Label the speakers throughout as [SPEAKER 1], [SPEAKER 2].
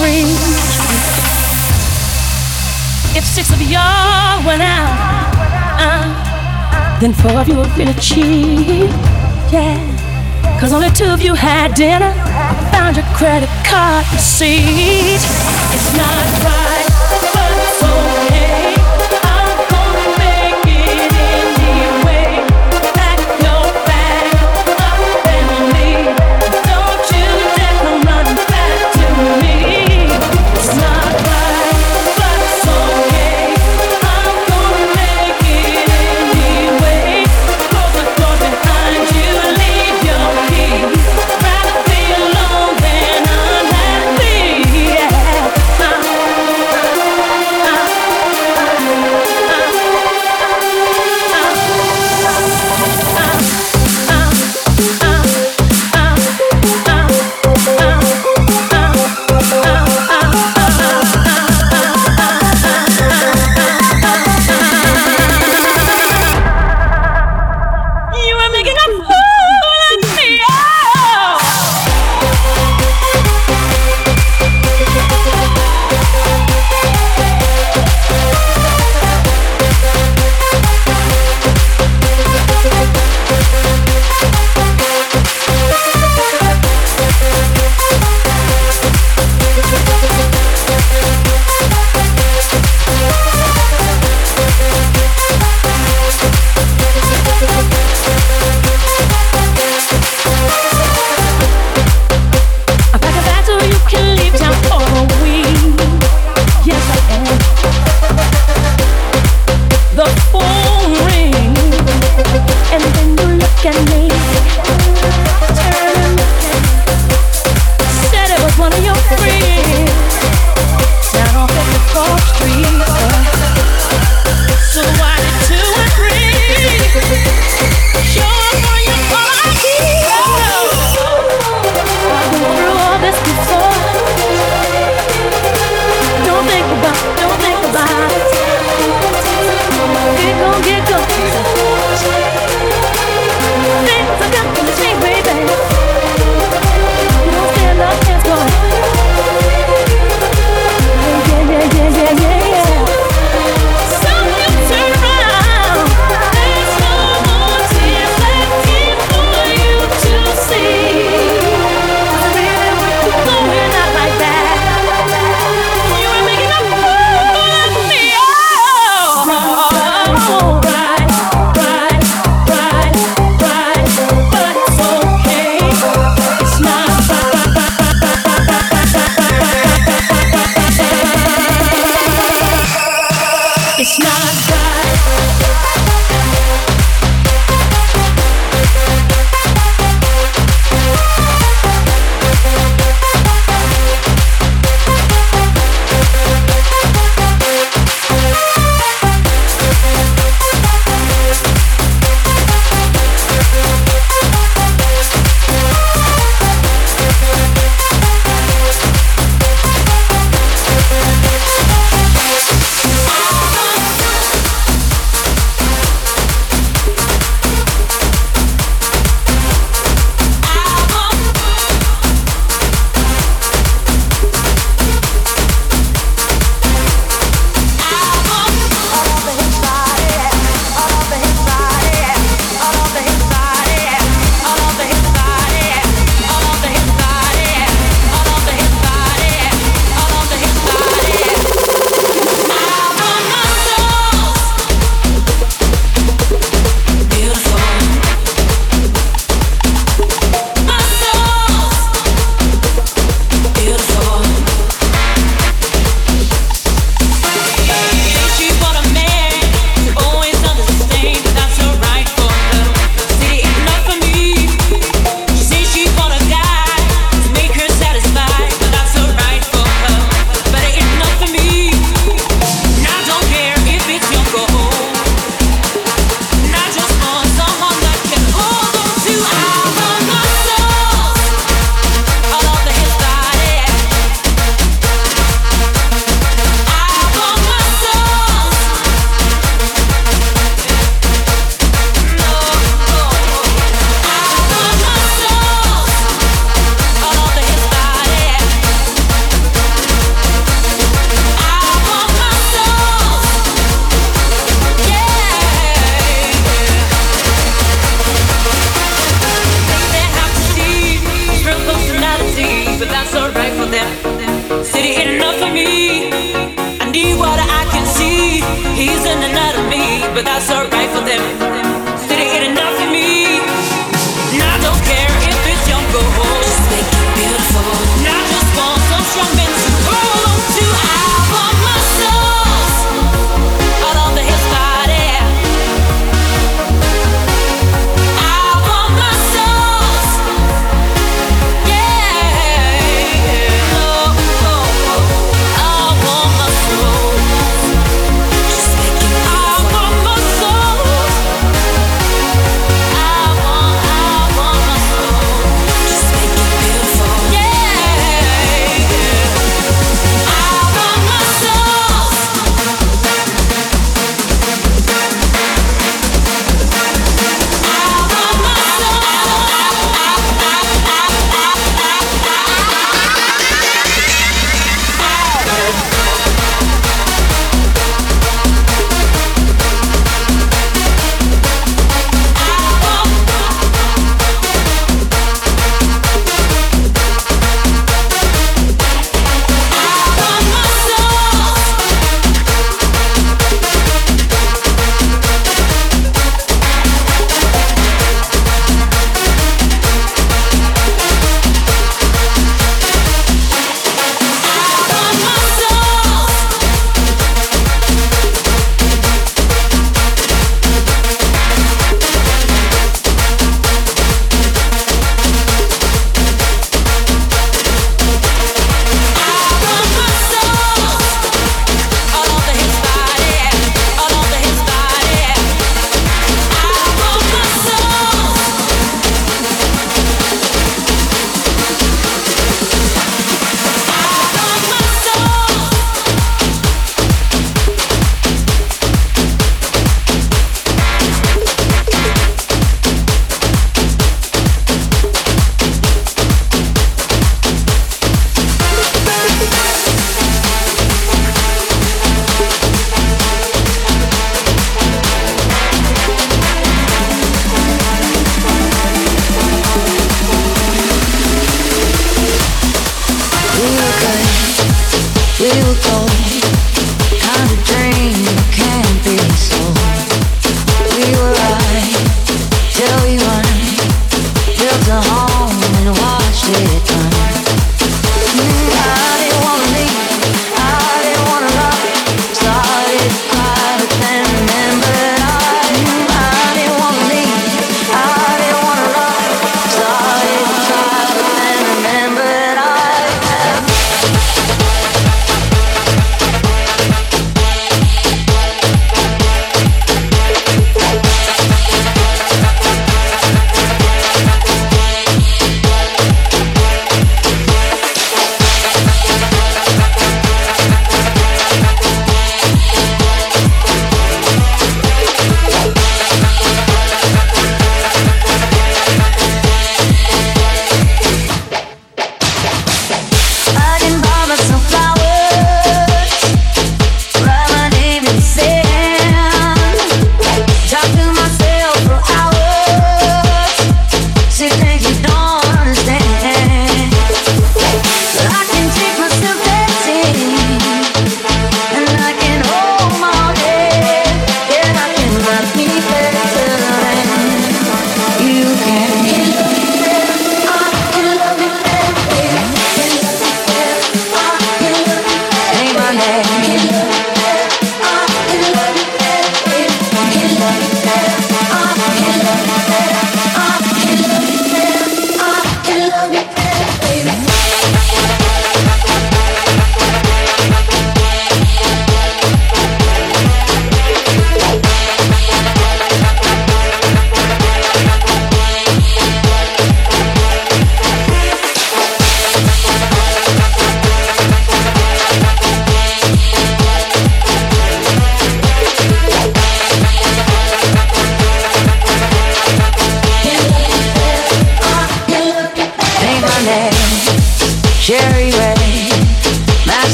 [SPEAKER 1] three. If six of y'all went out, uh, then four of you were really cheap. Yeah, cause only two of you had dinner. Found your credit card receipt. It's not right.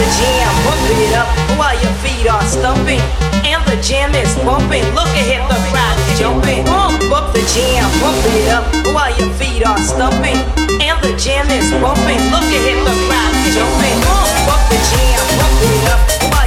[SPEAKER 2] the jam, bump it up while your feet are stumping. And the jam is bumping, look ahead, the crowd is jumping. Bump the jam, bump it up while your feet are stumping. And the jam is bumping, look ahead, the crowd is jumping. Bump the jam, bump it up